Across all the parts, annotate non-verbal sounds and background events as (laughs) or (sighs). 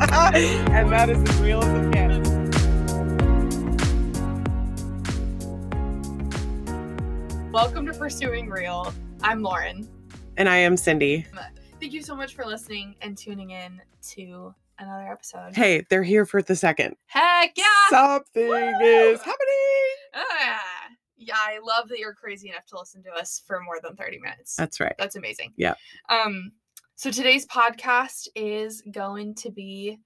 (laughs) and that is as real as it gets. Welcome to Pursuing Real. I'm Lauren. And I am Cyndi. Thank you so much for listening and tuning in to another episode. Hey, they're here for the second. Heck yeah! Something Woo! is happening. Ah, yeah, I love that you're crazy enough to listen to us for more than 30 minutes. That's right. That's amazing. Yeah. Um, so today's podcast is going to be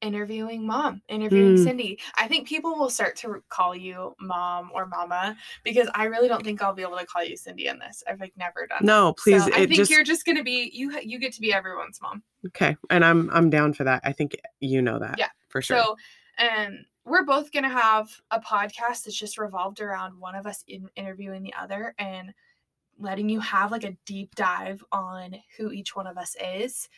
interviewing mom, interviewing Mm. Cyndi. I think people will start to call you mom or mama because I really don't think I'll be able to call you Cyndi in this. I've like never done. No, that. please. So I think just you're just gonna be you. You get to be everyone's mom. okay. And I'm I'm down for that. I think you know that. Yeah, for sure. So, um, we're both gonna have a podcast that's just revolved around one of us in interviewing the other and letting you have like a deep dive on who each one of us is.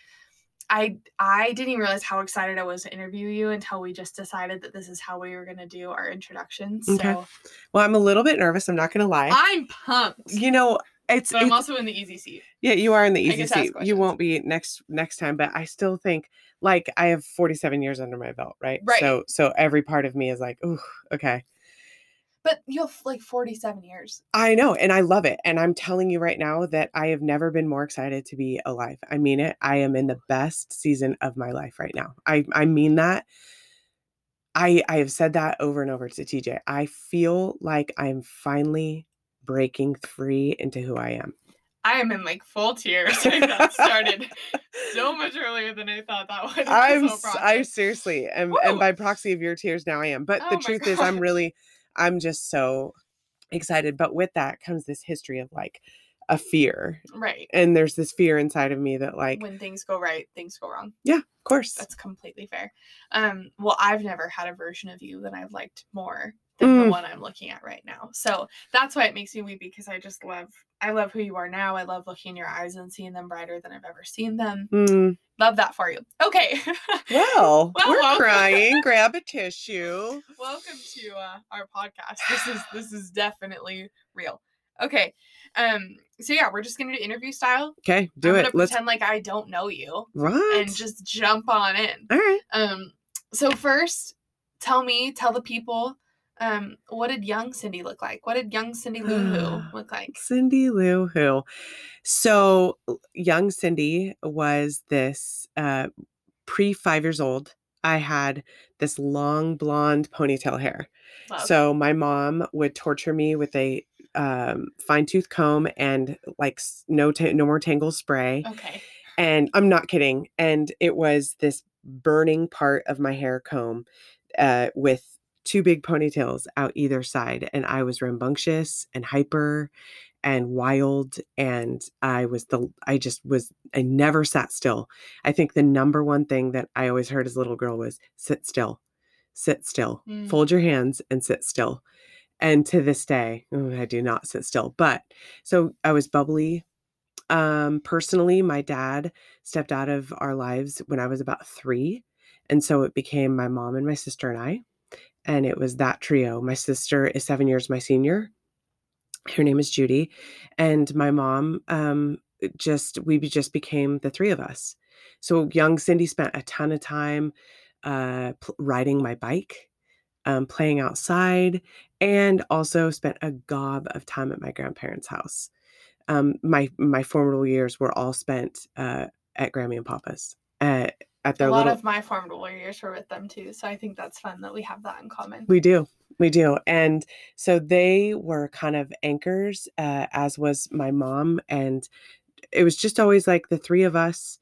I I didn't even realize how excited I was to interview you until we just decided that this is how we were gonna do our introductions. Okay. So well, I'm a little bit nervous. I'm not gonna lie. I'm pumped. you know, it's, but I'm it's also in the easy seat. yeah, you are in the easy get to ask seat. You won't be next next time, but I still think like I have 47 years under my belt, right? Right. So so every part of me is like, ooh, okay. But you have like 47 years. I know, and I love it. And I'm telling you right now that I have never been more excited to be alive. I mean it. I am in the best season of my life right now. I I mean that. I I have said that over and over to TJ. I feel like I'm finally breaking free into who I am. I am in like full tears. Like, that started so much (laughs) earlier than I thought that would. I'm this whole s- I seriously and and by proxy of your tears now I am. But Oh the truth is I'm really I'm just so excited. But with that comes this history of like a fear. right. And there's this fear inside of me that like, when things go right, things go wrong. yeah, of course. That's completely fair. Um, well, I've never had a version of you that I've liked more than the Mm. one I'm looking at right now. So that's why it makes me weepy because I just love I love who you are now. I love looking in your eyes and seeing them brighter than I've ever seen them. Mm, Love that for you. Okay. (laughs) well, Well, we're welcome. crying. (laughs) Grab a tissue. welcome to uh, our podcast this is this is definitely real okay um so yeah we're just gonna do interview style Okay, do it. Let's pretend like i don't know you Right. and just jump on in All right. um so first tell me tell the people um what did young cyndi look like what did young cindy lou Who (sighs) look like Cindy Lou Who. So young Cyndi was this uh pre five years old. I had this long blonde ponytail hair. So my mom would torture me with a um, fine tooth comb and like no ta- no more tangle spray. okay And I'm not kidding. And it was this burning part of my hair comb uh, with two big ponytails out either side. And I was rambunctious and hyper and wild. And I was the, I just was, I never sat still. I think the number one thing that I always heard as a little girl was sit still, sit still, Mm. fold your hands and sit still. And to this day, I do not sit still. But so I was bubbly, um personally my dad stepped out of our lives when i was about three and so it became my mom and my sister and i and it was that trio. My sister is seven years my senior. Her name is judy and my mom um just we just became the three of us. So young cyndi spent a ton of time uh riding my bike um, playing outside and also spent a gob of time at my grandparents house. Um, my my formidable years were all spent uh, at Grammy and Papa's at, at a lot little. of my formidable years were with them too so i think that's fun that we have that in common we do, we do, and so they were kind of anchors, uh, as was my mom, and it was just always like the three of us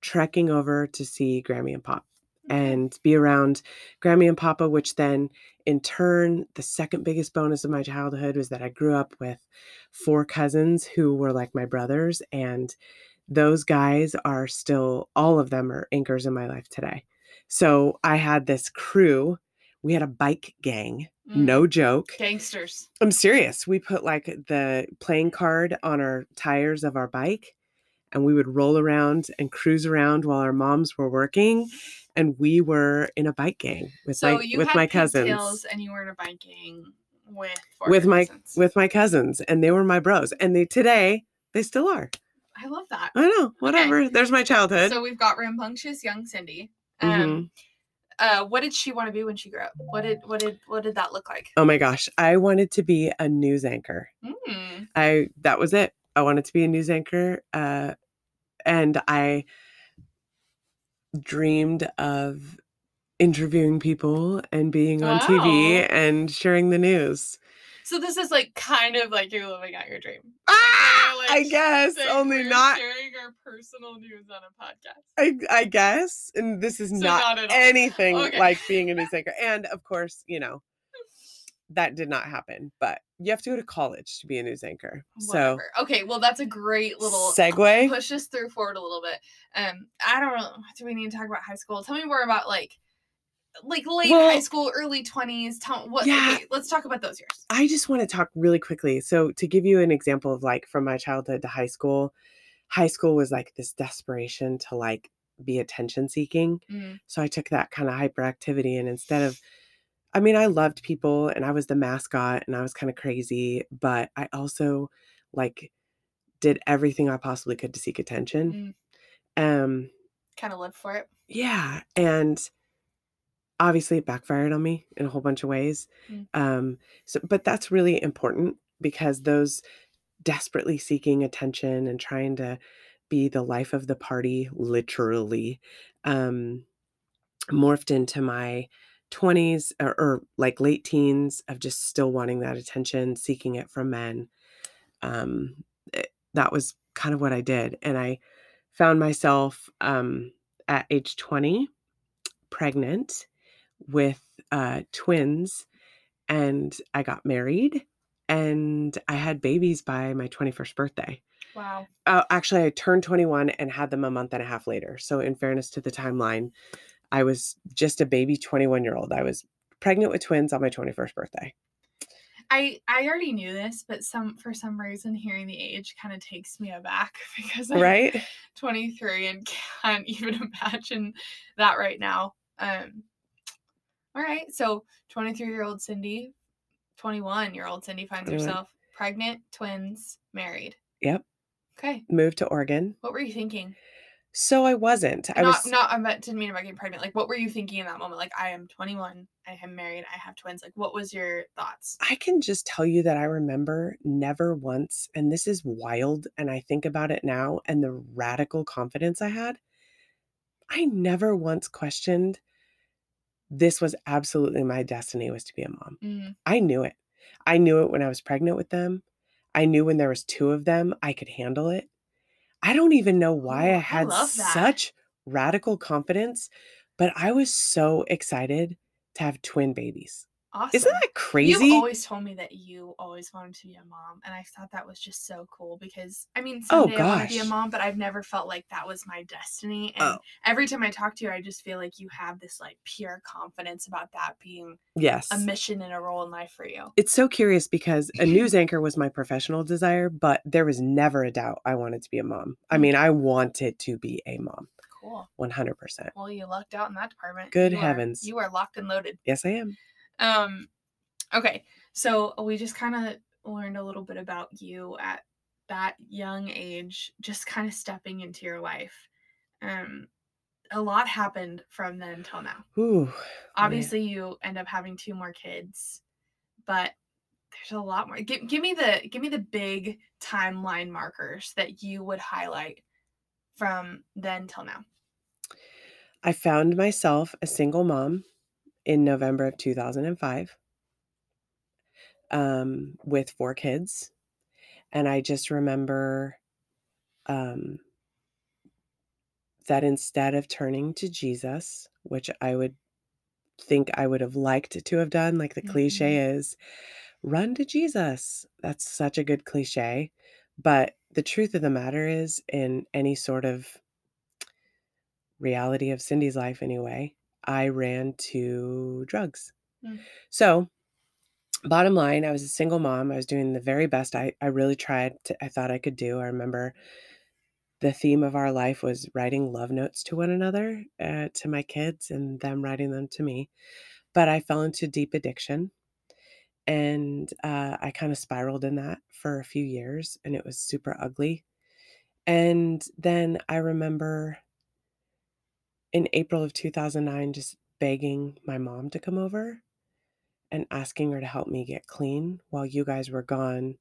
trekking over to see Grammy and Pop and be around Grammy and Papa, which then in turn, the second biggest bonus of my childhood was that I grew up with four cousins who were like my brothers. And those guys are still, all of them are anchors in my life today. So I had this crew. We had a bike gang, Mm. no joke. gangsters I'm serious. We put like the playing card on our tires of our bike and we would roll around and cruise around while our moms were working and we were in a bike gang with so my you with had my cousins and you were in a bike gang with with my cousins. with my cousins and they were my bros and they today they still are I love that. I know, whatever. There's my childhood. So we've got rambunctious young Cyndi. Um, Mhm. uh, what did she want to be when she grew up? What did what did what did that look like? Oh my gosh, I wanted to be a news anchor. Mm. I that was it. I wanted to be a news anchor, uh, and I dreamed of interviewing people and being on TV and sharing the news. So this is like kind of like you're living out your dream. Ah, like, I guess only we're not. sharing our personal news on a podcast. I, I guess, and this is So not, not anything Okay. like being a news anchor. And of course, you know, that did not happen. But you have to go to college to be a news anchor. So okay, well that's a great little segue. push us through forward a little bit. Um, I don't know. Do we need to talk about high school? Tell me more about like, like late Well- high school, early twenties. Tell what. Yeah. okay, let's talk about those years. I just want to talk really quickly. So, to give you an example of like from my childhood to high school, high school was like this desperation to like be attention seeking. Mm. So, I took that kind of hyperactivity and instead of, I mean, I loved people and I was the mascot and I was kind of crazy, but I also like did everything I possibly could to seek attention. Um, Kind of lived for it. yeah. And obviously it backfired on me in a whole bunch of ways. Mm. Um, so but that's really important because those desperately seeking attention and trying to be the life of the party, literally, um, morphed into my 20s or, or like late teens of just still wanting that attention, seeking it from men. Um, it- that was kind of what I did. And I found myself um, at age 20 pregnant with uh, twins and I got married and I had babies by my 21st birthday. Wow. Uh, actually, I turned 21 and had them a month and a half later. So, in fairness to the timeline, I was just a baby 21 year old. I was pregnant with twins on my 21st birthday. I I already knew this, but some for some reason hearing the age kind of takes me aback (laughs) because I'm Right? 23 and can't (laughs) even imagine that right now. Um all right, so 23 year old Cyndi, 21 year old Cyndi finds 21. herself pregnant, twins, married. Yep. Okay. Moved to Oregon. What were you thinking? So, I wasn't. I not was. not I meant didn't mean about getting pregnant. Like what were you thinking in that moment? Like I am 21, I am married, I have twins. Like what was your thoughts? I can just tell you that I remember never once, and this is wild, and I think about it now and the radical confidence I had. I never once questioned this was absolutely my destiny was to be a mom. Mm, I knew it. I knew it when I was pregnant with them. I knew when there was two of them, I could handle it. I don't even know why I I had that. such radical confidence, but I was so excited to have twin babies. Awesome. Isn't that crazy? You've always told me that you always wanted to be a mom, and I thought that was just so cool because I mean, Oh, someday I want to be a mom, but I've never felt like that was my destiny. And Oh. every time I talk to you, I just feel like you have this like pure confidence about that being yes. a mission and a role in life for you. It's so curious because a news (laughs) anchor was my professional desire, but there was never a doubt I wanted to be a mom. I Mm. mean, I wanted to be a mom, Cool. 100%. Well, you lucked out in that department. Good You are- heavens. you are locked and loaded. Yes, I am. Um, okay, so we just kind of learned a little bit about you at that young age, just kind of stepping into your life. Um, a lot happened from then till now. Ooh. man. Obviously, you end up having two more kids, but there's a lot more. Give, give me the give me the big timeline markers that you would highlight from then till now. I found myself a single mom in November of 2005 um, with four kids. And I just remember um, that instead of turning to Jesus, which I would think I would have liked to have done, like the cliche is, run to Jesus. That's such a good cliche. But the truth of the matter is, in any sort of reality of Cyndi's life, anyway, I ran to drugs. Mm. So, bottom line, I was a single mom. I was doing the very best I, I really tried to, I thought I could do. I remember the theme of our life was writing love notes to one another, uh, to my kids, and them writing them to me. But I fell into deep addiction and uh, I kind of spiraled in that for a few years, and it was super ugly. And then I remember in April of 2009 just begging my mom to come over and asking her to help me get clean while you guys were gone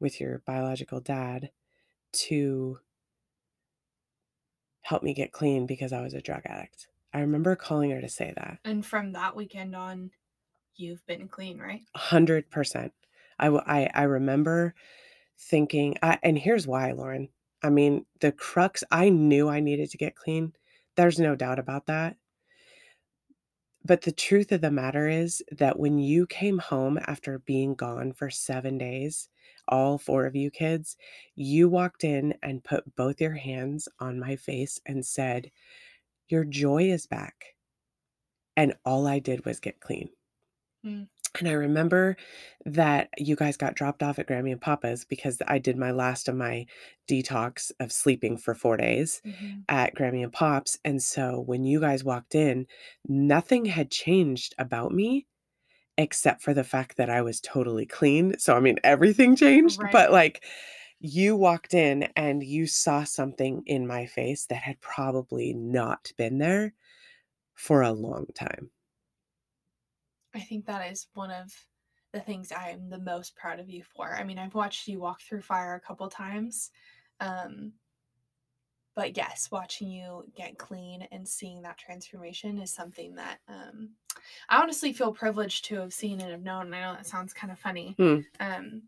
with your biological dad to help me get clean because I was a drug addict. I remember calling her to say that. And from that weekend on, you've been clean, right? 100%. I, w- I, I remember thinking, I, and here's why, Lauren. I mean, the crux, I knew I needed to get clean. There's no doubt about that. But the truth of the matter is that when you came home after being gone for seven days, all four of you kids, you walked in and put both your hands on my face and said, Your joy is back. And all I did was get clean. Mm. And I remember that you guys got dropped off at Grammy and Papa's because I did my last of my detox of sleeping for four days Mhm. at Grammy and Pops. And so when you guys walked in, nothing had changed about me except for the fact that I was totally clean. So, I mean, everything changed, Right. but like you walked in and you saw something in my face that had probably not been there for a long time. I think that is one of the things I am the most proud of you for. I mean, I've watched you walk through fire a couple times. Um, but yes, watching you get clean and seeing that transformation is something that um, I honestly feel privileged to have seen and have known. And I know that sounds kind of funny. Hmm. Um,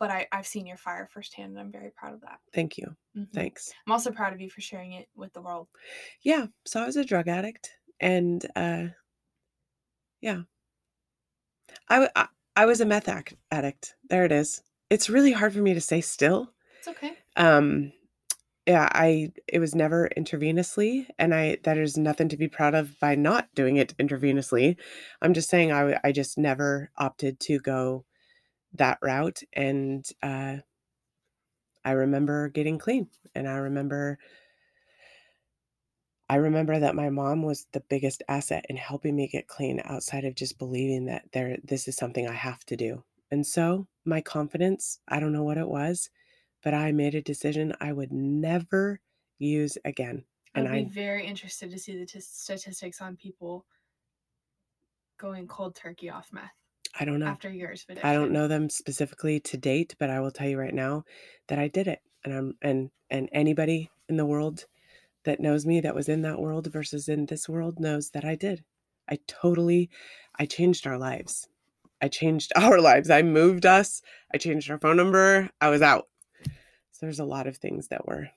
but I, I've seen your fire firsthand and I'm very proud of that. Thank you. Mhm. Thanks. I'm also proud of you for sharing it with the world. Yeah. So I was a drug addict and uh yeah. I I was a meth ac- addict. There it is. It's really hard for me to say still. It's okay. Um yeah, I it was never intravenously and I that is nothing to be proud of by not doing it intravenously. I'm just saying I I just never opted to go that route and uh I remember getting clean and I remember I remember that my mom was the biggest asset in helping me get clean outside of just believing that there this is something I have to do. And so my confidence, I don't know what it was, but I made a decision I would never use again. And I'd be I very interested to see the t- statistics on people going cold turkey off meth I don't know. after years of addiction. I don't know them specifically to date, but I will tell you right now that I did it. And I'm and and anybody in the world that knows me that was in that world versus in this world knows that I did. I totally I changed our lives. I changed (laughs) our lives. I moved us. I changed our phone number. I was out. So there's a lot of things that were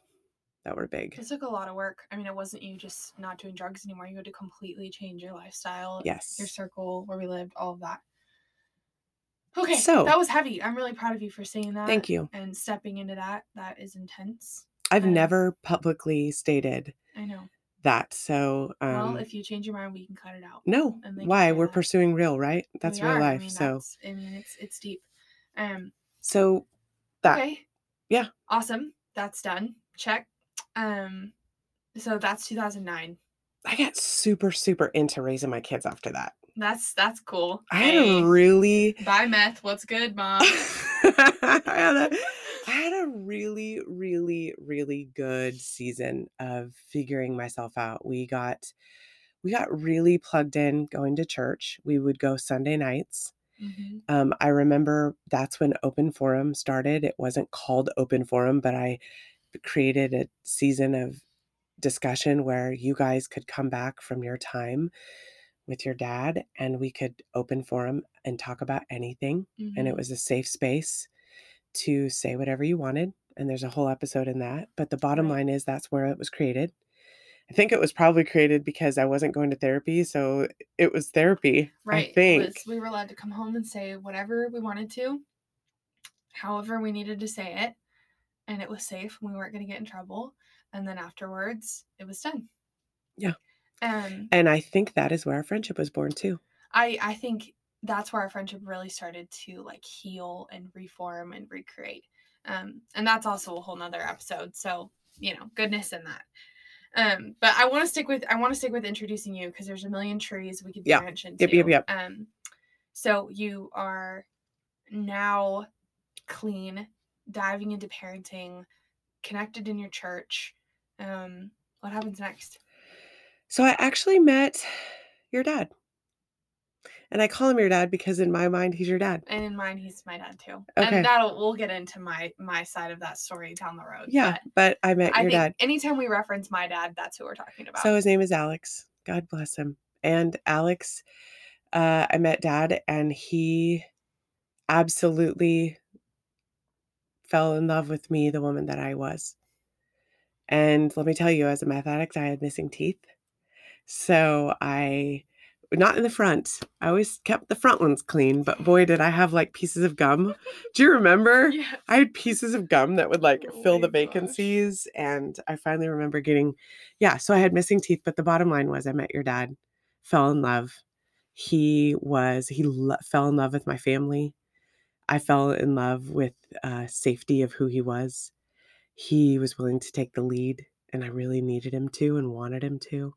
that were big. It took a lot of work. I mean, it wasn't you just not doing drugs anymore. You had to completely change your lifestyle, yes, your circle, where we lived, all of that. Okay, So- that was heavy. I'm really proud of you for saying that. Thank you. And stepping into that. That is intense. I've never publicly stated I know. that. So um well, if you change your mind, we can cut it out. no. and they can Why? We're that. pursuing real, right? That's We real are. life. I mean, so I mean, it's it's deep. Um. so that Okay. yeah. Awesome. That's done. Check. Um. So that's 2009. I got super, super into raising my kids after that. That's that's cool. I had Hey, a really Bye meth. What's good, mom? (laughs) I had a I had a really, really, really good season of figuring myself out. We got we got really plugged in going to church. We would go Sunday nights. Mhm. Um, I remember that's when Open Forum started. It wasn't called Open Forum, but I created a season of discussion where you guys could come back from your time with your dad and we could open forum and talk about anything. And it Mhm. was a safe space to say whatever you wanted. And there's a whole episode in that. But the bottom Right. line is that's where it was created. I think it was probably created because I wasn't going to therapy. So it was therapy, right. I think. was- we were allowed to come home and say whatever we wanted to, however we needed to say it, and it was safe. and We weren't going to get in trouble. And then afterwards, it was done. Yeah. Um. And I think that is where our friendship was born too. I I think that's where our friendship really started to like heal and reform and recreate. Um, and that's also a whole nother episode. So you know, goodness in that. Um, but I want to stick with I want to stick with introducing you because there's a million trees we could Yeah. branch into. Yep, yep, yep. Um, so you are now clean, diving into parenting, connected in your church. Um, what happens next? So I actually met your dad. And I call him your dad because in my mind he's your dad. And in mine, he's my dad too. Okay. And that'll we'll get into my my side of that story down the road. Yeah, but but I met I your think dad. anytime we reference my dad, that's who we're talking about. So his name is Alex. God bless him. And Alex, uh, I met dad and he absolutely fell in love with me, the woman that I was. And let me tell you, as a addict, I had missing teeth. So I, not in the front, I always kept the front ones clean, but boy, did I have like pieces of gum. Do you remember? (laughs) yeah. I had pieces of gum that would like Oh fill the my gosh. vacancies. And I finally remember getting, yeah, so I had missing teeth. But the bottom line was I met your dad, fell in love. He was, he lo- fell in love with my family. I fell in love with uh, safety of who he was. He was willing to take the lead, and I really needed him to and wanted him to.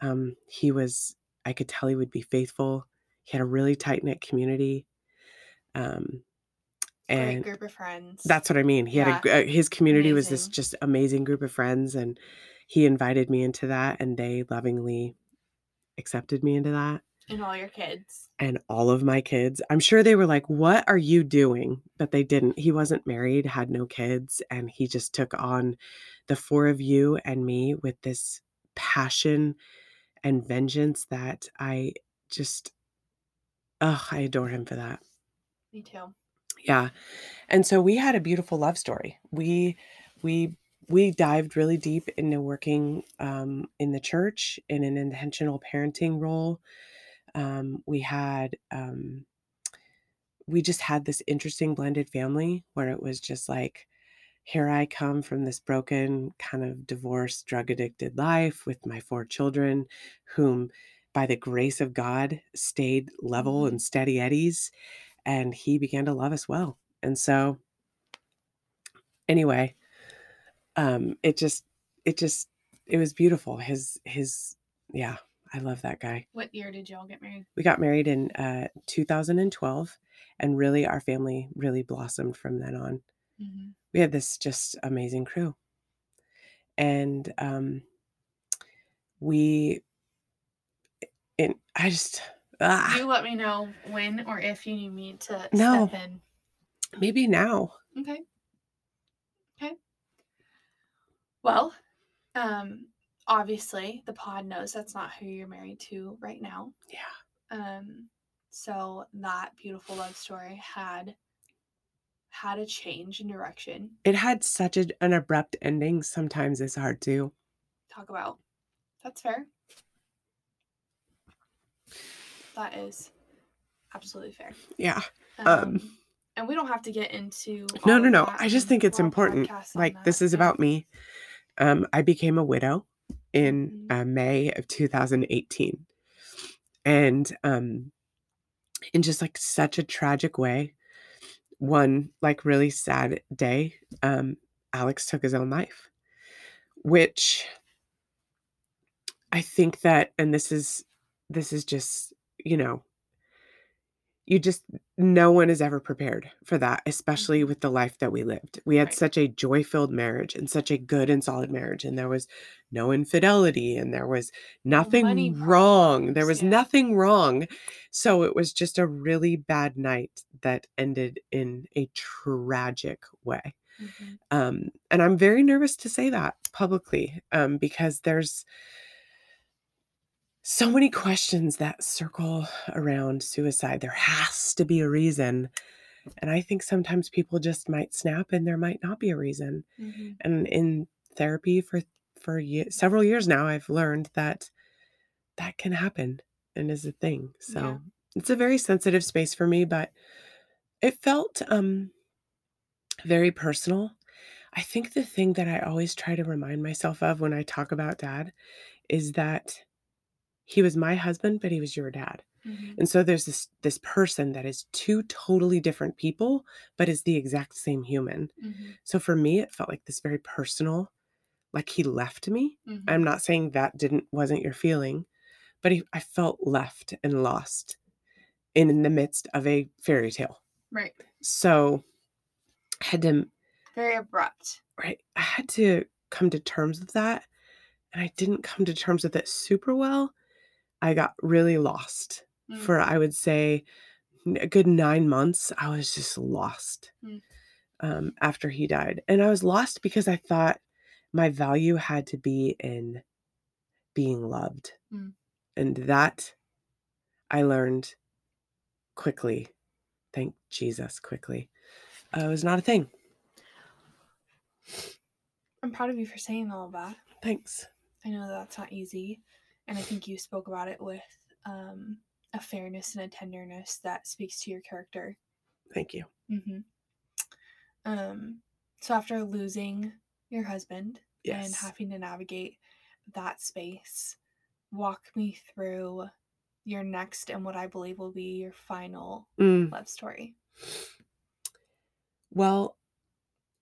Um, he was, I could tell he would be faithful. He had a really tight knit community. Um, Great and group of friends. that's what I mean. He had a, Yeah. uh, his community was this just amazing group of friends, and he invited me into that, and they lovingly accepted me into that. and all your kids. And all of my kids, I'm sure they were like, "What are you doing?" But they didn't. He wasn't married, had no kids, and he just took on the four of you and me with this passion and vengeance that I just, oh, I adore him for that. Me too. Yeah. And so we had a beautiful love story. We we we dived really deep into working um, in the church in an intentional parenting role. Um, we had um, we just had this interesting blended family where it was just like here I come from this broken kind of divorced drug addicted life with my four children whom by the grace of God stayed level Mhm. and steady eddies and he began to love us well. And so anyway, um it just it just it was beautiful. His his yeah, I love that guy. What year did y'all get married? We got married in uh 2012 and really our family really blossomed from then on. Mm-hmm. We had this just amazing crew. And um we and I just ah, You let me know when or if you need me to No. step in. maybe now. Okay. Okay. Well, um, obviously the pod knows that's not who you're married to right now. Yeah. Um, so that beautiful love story had had a change in direction. It had such a, an abrupt ending. Sometimes it's hard to. Talk about. That's fair. That is absolutely fair. Yeah. Um, Um, and we don't have to get into No, no, no. I just think it's important. Like this is about me. Um, I became a widow in Mhm. uh, May of 2018, and um, in just like such a tragic way. One like really sad day. Um, Alex took his own life, which I think that, and this is this is just you know you just no one is ever prepared for that especially Mhm. with the life that we lived we had Right. such a joy-filled marriage and such a good and solid marriage and there was no infidelity and there was nothing money wrong there was yeah. nothing wrong so it was just a really bad night that ended in a tragic way Mhm. um, and i'm very nervous to say that publicly um, because there's so many questions that circle around suicide there has to be a reason and i think sometimes people just might snap and there might not be a reason Mhm. and in therapy for for ye- several years now i've learned that that can happen and is a thing so Yeah. it's a very sensitive space for me but it felt um very personal i think the thing that i always try to remind myself of when i talk about dad is that he was my husband but he was your dad Mhm. and so there's this this person that is two totally different people but is the exact same human Mhm. so for me it felt like this very personal like he left me Mhm. i'm not saying that didn't wasn't your feeling but he, i felt left and lost in, in the midst of a fairy tale Right. so I had to Very abrupt. right I had to come to terms with that. And I didn't come to terms with it super well. I got really lost Mm. for, I would say, a good nine months. I was just lost Mm. um, after he died. And I was lost because I thought my value had to be in being loved. Mm. And that I learned quickly. Thank Jesus, quickly. Uh, was not a thing. I'm proud of you for saying all of that. Thanks. I know that's not easy, and I think you spoke about it with um, a fairness and a tenderness that speaks to your character. Thank you. hmm Um, so after losing your husband and having to navigate that space, walk me through your next and what I believe will be your final Mm. love story. Well,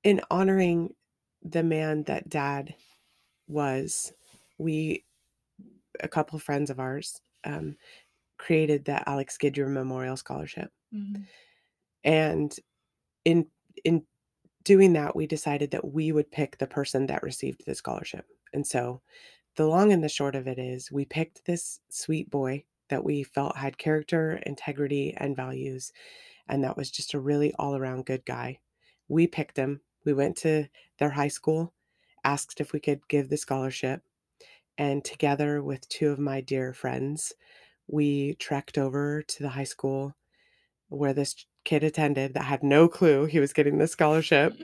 in honoring the man that dad was, we, a couple friends of ours, um, created the Alex Gidger Memorial Scholarship. hmm And in in doing that, we decided that we would pick the person that received the scholarship. And so the long and the short of it is we picked this sweet boy that we felt had character, integrity, and values. And that was just a really all around good guy. We picked him. We went to their high school, asked if we could give the scholarship. And together with two of my dear friends, we trekked over to the high school where this kid attended that had no clue he was getting the scholarship. (laughs)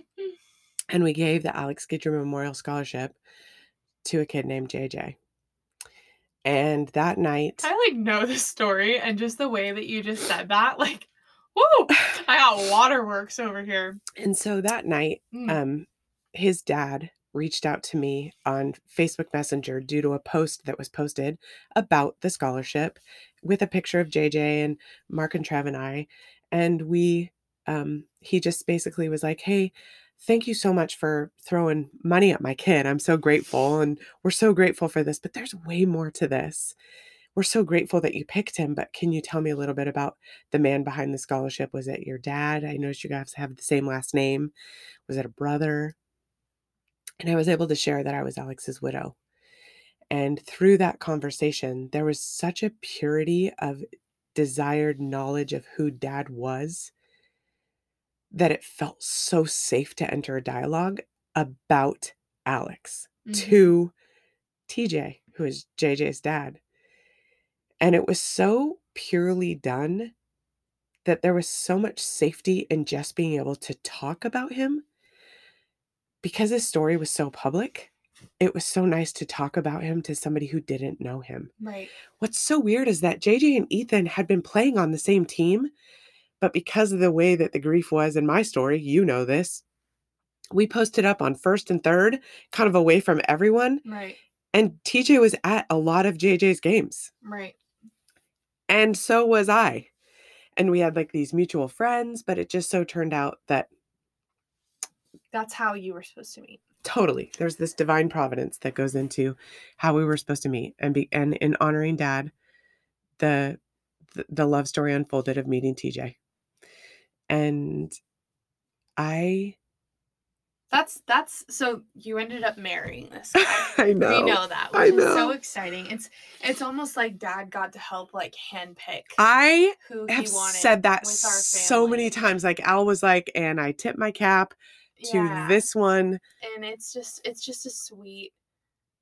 And we gave the Alex Gidger Memorial Scholarship to a kid named JJ. And that night, I like know the story and just the way that you just said that, like, woo! I got (laughs) waterworks over here. and so that night, Mm. um, his dad reached out to me on Facebook Messenger due to a post that was posted about the scholarship with a picture of JJ and Mark and Trev and I. And we, um, he just basically was like, Hey, thank you so much for throwing money at my kid. I'm so grateful. And we're so grateful for this, but there's way more to this. We're so grateful that you picked him, but can you tell me a little bit about the man behind the scholarship? Was it your dad? I noticed you guys have the same last name. Was it a brother? And I was able to share that I was Alex's widow. And through that conversation, there was such a purity of desired knowledge of who dad was that it felt so safe to enter a dialogue about Alex Mhm. to TJ, who is JJ's dad. And it was so purely done that there was so much safety in just being able to talk about him because his story was so public. It was so nice to talk about him to somebody who didn't know him. Right. What's so weird is that JJ and Ethan had been playing on the same team, but because of the way that the grief was in my story, you know this, we posted up on first and third, kind of away from everyone. Right. And TJ was at a lot of JJ's games, Right. and so was I. And we had like these mutual friends, but it just so turned out that That's how you were supposed to meet. totally there's this divine providence that goes into how we were supposed to meet and be and in honoring dad the the, the love story unfolded of meeting tj and i That's that's so you ended up marrying this guy. (laughs) i know We know that, I which is so exciting. It's it's almost like dad got to help like handpick i who he have wanted. said that with our so many times like al was like and i tip my cap to Yeah. this one. And it's just it's just a sweet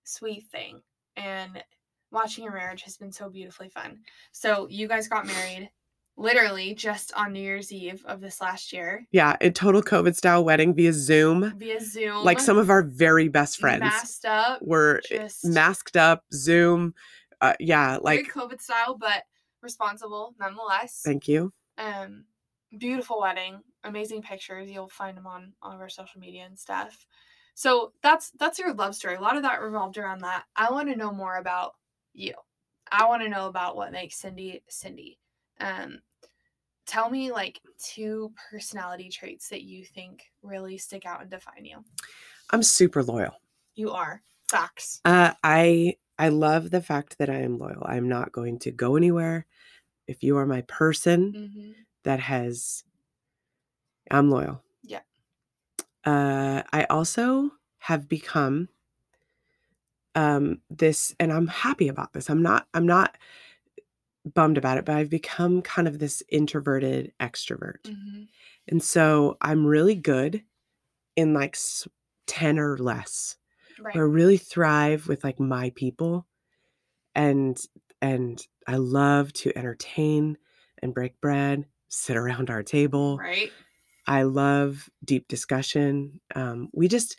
sweet thing and watching your marriage has been so beautifully fun. So you guys got married literally just on new year's eve of this last year. Yeah a total covid style wedding via zoom. Via zoom. Like some of our very best friends masked up were eh, just masked up zoom uh, yeah like covid style but responsible nonetheless. Thank you. Um beautiful wedding amazing pictures you'll find them on all of our social media and stuff. So that's that's your love story a lot of that revolved around that. I want to know more about you. I want to know about what makes cyndi cyndi. Um tell me like two personality traits that you think really stick out and define you. I'm super loyal. You are. Facts. Uh, I I love the fact that I am loyal. I'm not going to go anywhere. If you are my person mm-hmm. That has, I'm loyal. Yeah. Uh, I also have become um this and I'm happy about this. I'm not I'm not bummed about it, but I've become kind of this introverted extrovert. hmm And so I'm really good in like 10 or less. Right. I really thrive with like my people and and I love to entertain and break bread, sit around our table. Right. I love deep discussion. Um, we just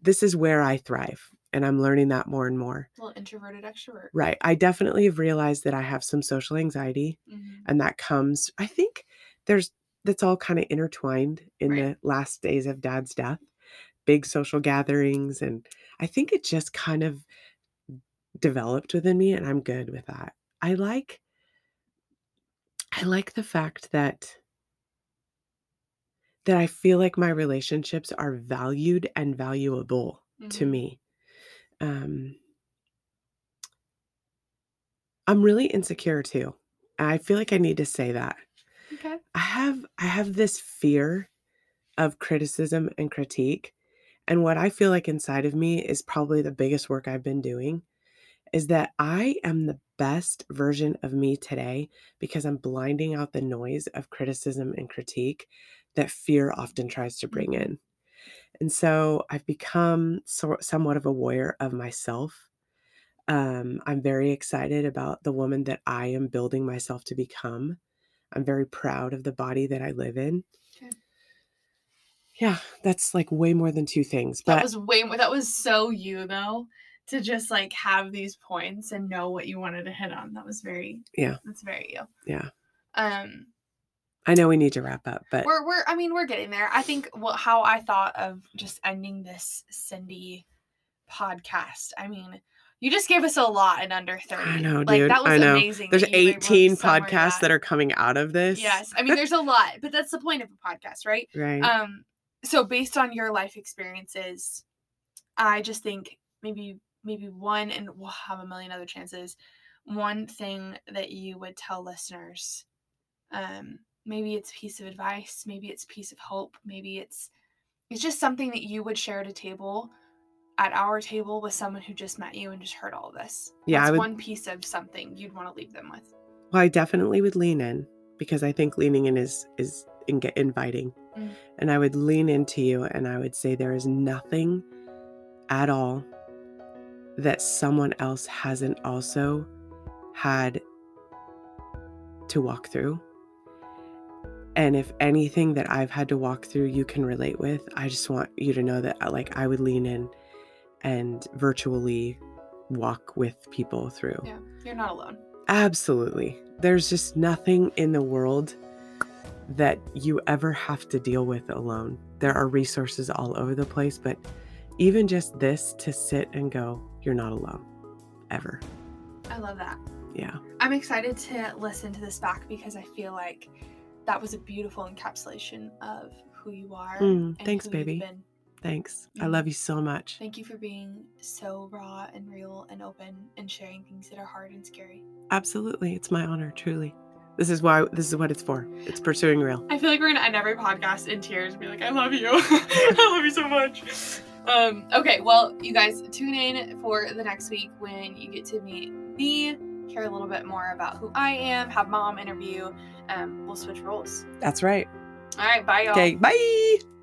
this is where I thrive and I'm learning that more and more. Little introverted extrovert. Right. I definitely have realized that I have some social anxiety hmm and that comes I think there's that's all kind of intertwined in Right. the last days of dad's death. Big social gatherings and I think it just kind of developed within me and I'm good with that. I like I like the fact that that I feel like my relationships are valued and valuable to Mhm. me. Um I'm really insecure too. I feel like I need to say that. Okay. I have I have this fear of criticism and critique. And what I feel like inside of me is probably the biggest work I've been doing is that I am the best version of me today because I'm blinding out the noise of criticism and critique that fear often tries to bring in. And so I've become so, somewhat of a warrior of myself. Um, I'm very excited about the woman that I am building myself to become. I'm very proud of the body that I live in. Okay. Yeah, that's like way more than two things. But That was way more. That was so you though, to just like have these points and know what you wanted to hit on. That was very. Yeah. That's very you. yeah, Um. I know we need to wrap up, but We're we're. I mean, we're getting there. I think what how I thought of just ending this Cyndi podcast. I mean. You just gave us a lot in under 30. I know, like, dude. That was I know. amazing. there's that you were able to 18 summarize podcasts that are coming out of this. Yes. I mean, there's a lot, but that's the point of a podcast, right? (laughs) Right. Um, so based on your life experiences, I just think maybe maybe one, and we'll have a million other chances. One thing that you would tell listeners, um, maybe it's a piece of advice, maybe it's a piece of hope, maybe it's it's just something that you would share at a table, at our table with someone who just met you and just heard all of this. Yeah, I would- one piece of something you'd want to leave them with. well, I definitely would lean in because I think leaning in is is in- inviting. Mm. And I would lean into you and I would say there is nothing at all that someone else hasn't also had to walk through. And if anything that I've had to walk through you can relate with, I just want you to know that like I would lean in and virtually walk with people through. Yeah, you're not alone. Absolutely. There's just nothing in the world that you ever have to deal with alone. There are resources all over the place, but even just this to sit and go, you're not alone ever. I love that. Yeah. I'm excited to listen to this back because I feel like that was a beautiful encapsulation of who you are. Mm, and thanks, who you've baby. been. Thanks. I Mhm. love you so much. Thank you for being so raw and real and open and sharing things that are hard and scary. Absolutely. It's my honor, truly. This is why this is what it's for. It's pursuing real. I feel like we're gonna end every podcast in tears and be like, I love you. (laughs) I love you so much. Um, okay, well, you guys tune in for the next week when you get to meet me, hear a little bit more about who I am, have mom interview. Um, we'll switch roles. That's right. All right, bye, y'all. Okay, bye.